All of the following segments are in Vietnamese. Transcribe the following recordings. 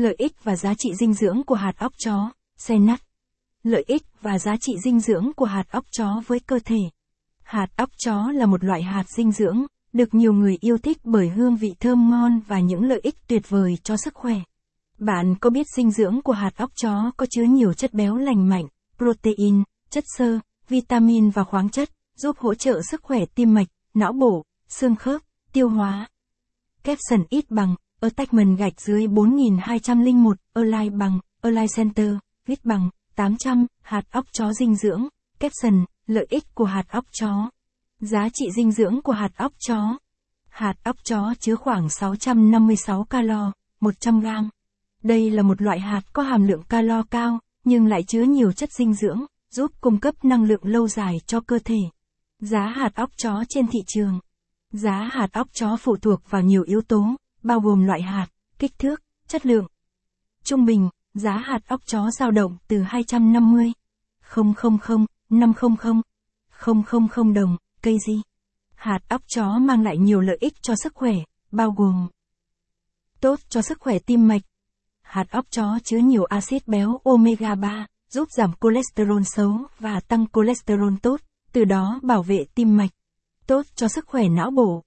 Lợi ích và giá trị dinh dưỡng của hạt óc chó, xe nắt. Lợi ích và giá trị dinh dưỡng của hạt óc chó với cơ thể. Hạt óc chó là một loại hạt dinh dưỡng, được nhiều người yêu thích bởi hương vị thơm ngon và những lợi ích tuyệt vời cho sức khỏe. Bạn có biết dinh dưỡng của hạt óc chó có chứa nhiều chất béo lành mạnh, protein, chất xơ, vitamin và khoáng chất, giúp hỗ trợ sức khỏe tim mạch, não bộ, xương khớp, tiêu hóa. Capson ít bằng, attachment gạch dưới 4201, align bằng, align center, viết bằng, 800, hạt óc chó dinh dưỡng, caption, lợi ích của hạt óc chó. Giá trị dinh dưỡng của hạt óc chó. Hạt óc chó chứa khoảng 656 calo, 100 gram. Đây là một loại hạt có hàm lượng calo cao, nhưng lại chứa nhiều chất dinh dưỡng, giúp cung cấp năng lượng lâu dài cho cơ thể. Giá hạt óc chó trên thị trường. Giá hạt óc chó phụ thuộc vào nhiều yếu tố, bao gồm loại hạt, kích thước, chất lượng. Trung bình, giá hạt óc chó dao động từ 250 000 500 000 đồng, cây gì? Hạt óc chó mang lại nhiều lợi ích cho sức khỏe, bao gồm tốt cho sức khỏe tim mạch. Hạt óc chó chứa nhiều axit béo omega 3, giúp giảm cholesterol xấu và tăng cholesterol tốt, từ đó bảo vệ tim mạch. Tốt cho sức khỏe não bộ.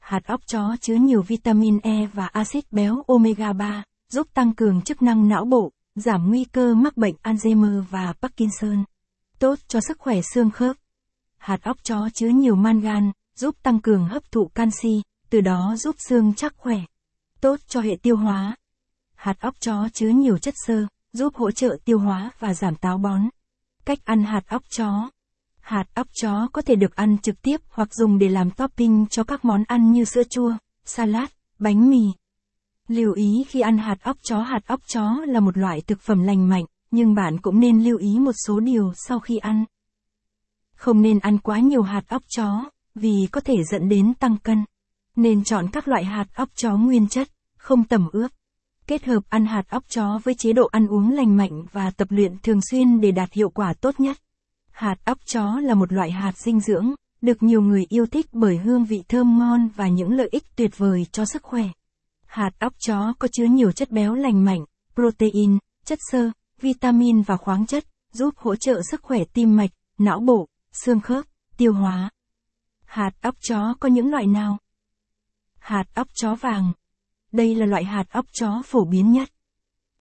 Hạt óc chó chứa nhiều vitamin E và axit béo omega 3, giúp tăng cường chức năng não bộ, giảm nguy cơ mắc bệnh Alzheimer và Parkinson. Tốt cho sức khỏe xương khớp. Hạt óc chó chứa nhiều mangan, giúp tăng cường hấp thụ canxi, từ đó giúp xương chắc khỏe. Tốt cho hệ tiêu hóa. Hạt óc chó chứa nhiều chất xơ, giúp hỗ trợ tiêu hóa và giảm táo bón. Cách ăn hạt óc chó. Hạt óc chó có thể được ăn trực tiếp hoặc dùng để làm topping cho các món ăn như sữa chua, salad, bánh mì. Lưu ý khi ăn hạt óc chó Hạt óc chó là một loại thực phẩm lành mạnh, nhưng bạn cũng nên lưu ý một số điều sau khi ăn. Không nên ăn quá nhiều hạt óc chó, vì có thể dẫn đến tăng cân. Nên chọn các loại hạt óc chó nguyên chất, không tẩm ướp. Kết hợp ăn hạt óc chó với chế độ ăn uống lành mạnh và tập luyện thường xuyên để đạt hiệu quả tốt nhất. Hạt óc chó là một loại hạt dinh dưỡng, được nhiều người yêu thích bởi hương vị thơm ngon và những lợi ích tuyệt vời cho sức khỏe. Hạt óc chó có chứa nhiều chất béo lành mạnh, protein, chất xơ, vitamin và khoáng chất, giúp hỗ trợ sức khỏe tim mạch, não bộ, xương khớp, tiêu hóa. Hạt óc chó có những loại nào? Hạt óc chó vàng. Đây là loại hạt óc chó phổ biến nhất.